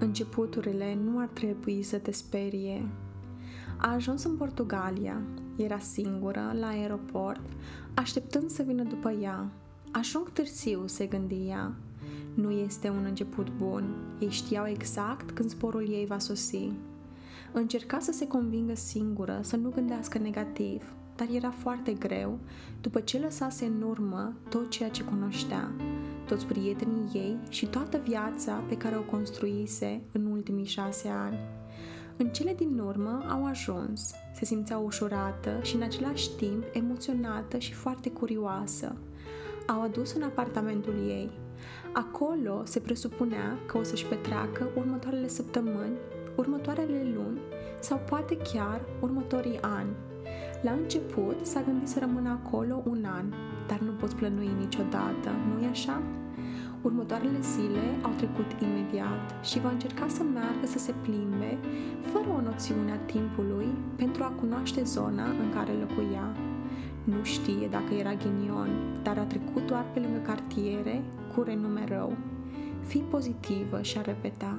Începuturile nu ar trebui să te sperie. A ajuns în Portugalia, era singură, la aeroport, așteptând să vină după ea. Ajung târziu, se gândia. Nu este un început bun. Ei știau exact când sporul ei va sosi. Încerca să se convingă singură, să nu gândească negativ, dar era foarte greu după ce lăsase în urmă tot ceea ce cunoștea, toți prietenii ei și toată viața pe care o construise în ultimii șase ani. În cele din urmă au ajuns, se simțea ușurată și în același timp emoționată și foarte curioasă. Au adus în apartamentul ei. Acolo se presupunea că o să-și petreacă următoarele săptămâni, următoarele luni sau poate chiar următorii ani. La început s-a gândit să rămână acolo un an, dar nu poți plănui niciodată, nu-i așa? Următoarele zile au trecut imediat și va încerca să meargă să se plimbe, fără o noțiune a timpului, pentru a cunoaște zona în care locuia. Nu știe dacă era ghinion, dar a trecut doar pe lângă cartiere cu renume rău. Fii pozitivă și a repeta.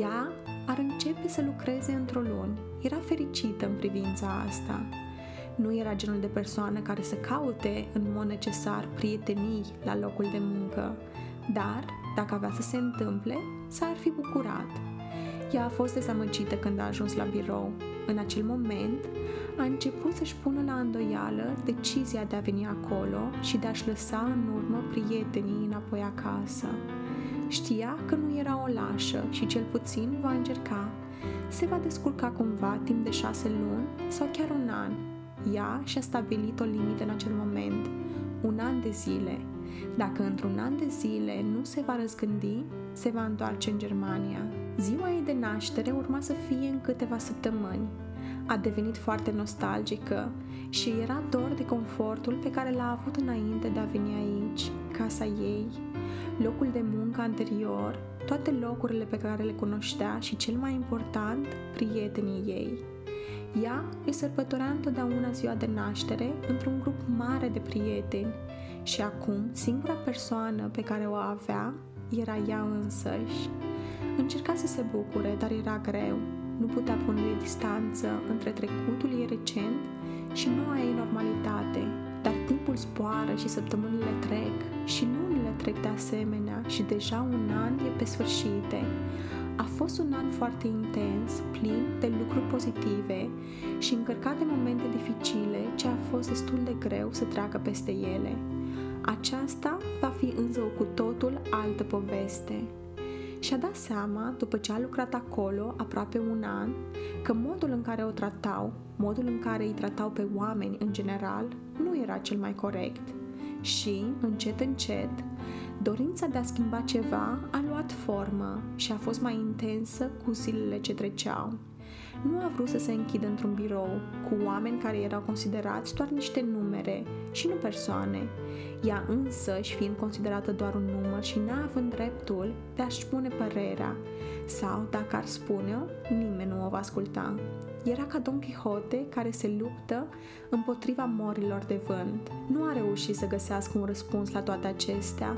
Ea ar începe să lucreze într-o lună. Era fericită în privința asta. Nu era genul de persoană care să caute în mod necesar prietenii la locul de muncă, dar, dacă avea să se întâmple, s-ar fi bucurat. Ea a fost dezamăgită când a ajuns la birou. În acel moment, a început să-și pună la îndoială decizia de a veni acolo și de a-și lăsa în urmă prietenii înapoi acasă. Știa că nu era o lașă și cel puțin va încerca. Se va descurca cumva timp de șase luni sau chiar un an. Ea și-a stabilit o limită în acel moment, un an de zile. Dacă într-un an de zile nu se va răzgândi, se va întoarce în Germania. Ziua ei de naștere urma să fie în câteva săptămâni. A devenit foarte nostalgică și era dor de confortul pe care l-a avut înainte de a veni aici, casa ei, locul de muncă anterior, toate locurile pe care le cunoștea și, cel mai important, prietenii ei. Ea îi sărbătorea întotdeauna ziua de naștere într-un grup mare de prieteni și acum singura persoană pe care o avea era ea însăși. Încerca să se bucure, dar era greu. Nu putea pune distanță între trecutul ei recent și noua ei normalitate. Dar timpul zboară și săptămânile trec și lunile trec de asemenea și deja un an e pe sfârșite. A fost un an foarte intens, plin de lucruri pozitive și încărcat de momente dificile ce a fost destul de greu să treacă peste ele. Aceasta va fi însă o cu totul altă poveste. Și-a dat seama, după ce a lucrat acolo aproape un an, că modul în care o tratau, modul în care îi tratau pe oameni în general, nu era cel mai corect. Și, încet, încet, dorința de a schimba ceva a luat formă și a fost mai intensă cu zilele ce treceau nu a vrut să se închidă într-un birou cu oameni care erau considerați doar niște numere și nu persoane. Ea însă, și fiind considerată doar un număr și neavând dreptul de a-și spune părerea, sau, dacă ar spune-o, nimeni nu o va asculta. Era ca Don Quixote care se luptă împotriva morilor de vânt. Nu a reușit să găsească un răspuns la toate acestea.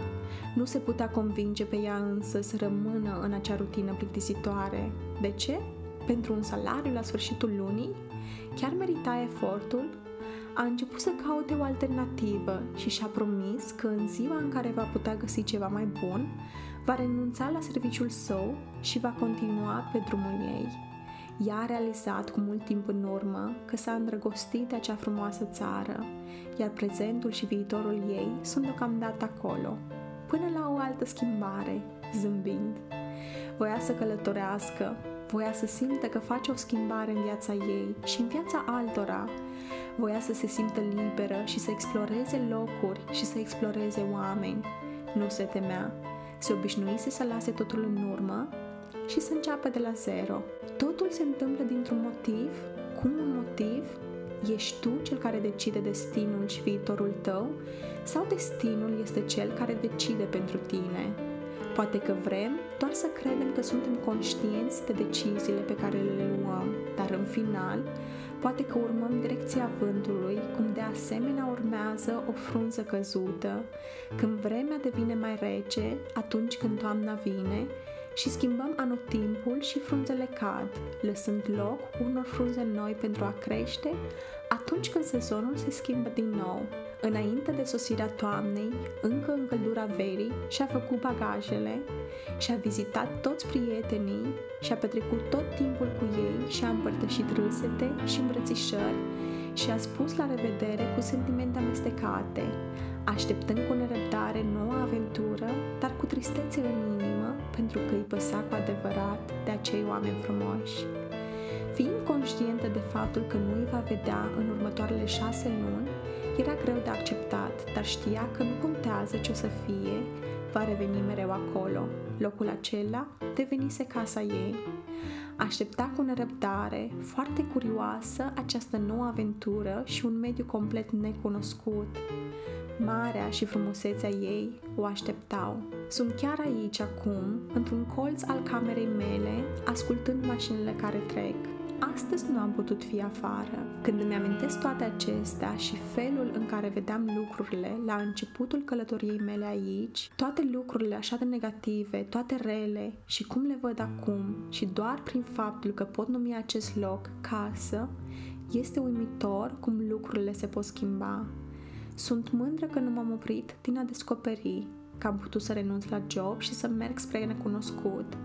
Nu se putea convinge pe ea însă să rămână în acea rutină plictisitoare. De ce? Pentru un salariu la sfârșitul lunii, chiar merita efortul, a început să caute o alternativă și și-a promis că în ziua în care va putea găsi ceva mai bun, va renunța la serviciul său și va continua pe drumul ei. Ea a realizat cu mult timp în urmă că s-a îndrăgostit de acea frumoasă țară, iar prezentul și viitorul ei sunt deocamdată acolo, până la o altă schimbare, zâmbind. Voia să călătorească, voia să simtă că face o schimbare în viața ei și în viața altora. Voia să se simtă liberă și să exploreze locuri și să exploreze oameni. Nu se temea. Se obișnuise să lase totul în urmă și să înceapă de la zero. Totul se întâmplă dintr-un motiv, cu un motiv, ești tu cel care decide destinul și viitorul tău sau destinul este cel care decide pentru tine? Poate că vrem doar să credem că suntem conștienți de deciziile pe care le luăm, dar în final, poate că urmăm direcția vântului, cum de asemenea urmează o frunză căzută, când vremea devine mai rece, atunci când toamna vine, și schimbăm anotimpul și frunzele cad, lăsând loc unor frunze noi pentru a crește atunci când sezonul se schimbă din nou. Înainte de sosirea toamnei, încă în căldura verii, și-a făcut bagajele, și-a vizitat toți prietenii, și-a petrecut tot timpul cu ei și-a împărtășit râsete și îmbrățișări și a spus la revedere cu sentimente amestecate, așteptând cu nerăbdare noua aventură, dar cu tristețe în inimă, pentru că îi păsa cu adevărat de acei oameni frumoși. Fiind conștientă de faptul că nu îi va vedea în următoarele șase luni, era greu de acceptat, dar știa că nu contează ce o să fie, va reveni mereu acolo. Locul acela devenise casa ei. Aștepta cu nerăbdare, foarte curioasă, această nouă aventură și un mediu complet necunoscut. Marea și frumusețea ei o așteptau. Sunt chiar aici acum, într-un colț al camerei mele, ascultând mașinile care trec. Astăzi nu am putut fi afară. Când îmi amintesc toate acestea și felul în care vedeam lucrurile la începutul călătoriei mele aici, toate lucrurile așa de negative, toate rele și cum le văd acum și doar prin faptul că pot numi acest loc casă, este uimitor cum lucrurile se pot schimba. Sunt mândră că nu m-am oprit din a descoperi că am putut să renunț la job și să merg spre necunoscut,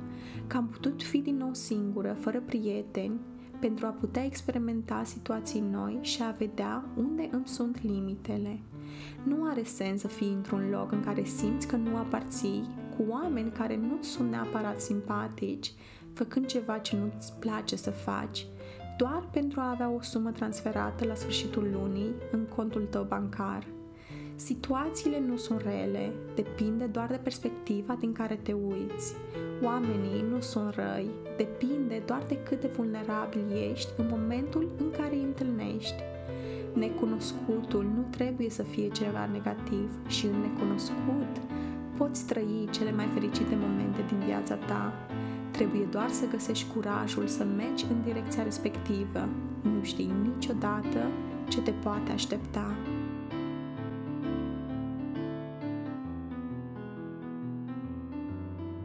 că am putut fi din nou singură, fără prieteni, pentru a putea experimenta situații noi și a vedea unde îmi sunt limitele. Nu are sens să fii într-un loc în care simți că nu aparții cu oameni care nu sunt neapărat simpatici, făcând ceva ce nu-ți place să faci, doar pentru a avea o sumă transferată la sfârșitul lunii în contul tău bancar. Situațiile nu sunt rele, depinde doar de perspectiva din care te uiți. Oamenii nu sunt răi, depinde doar de cât de vulnerabil ești în momentul în care îi întâlnești. Necunoscutul nu trebuie să fie ceva negativ și în necunoscut poți trăi cele mai fericite momente din viața ta. Trebuie doar să găsești curajul să mergi în direcția respectivă. Nu știi niciodată ce te poate aștepta.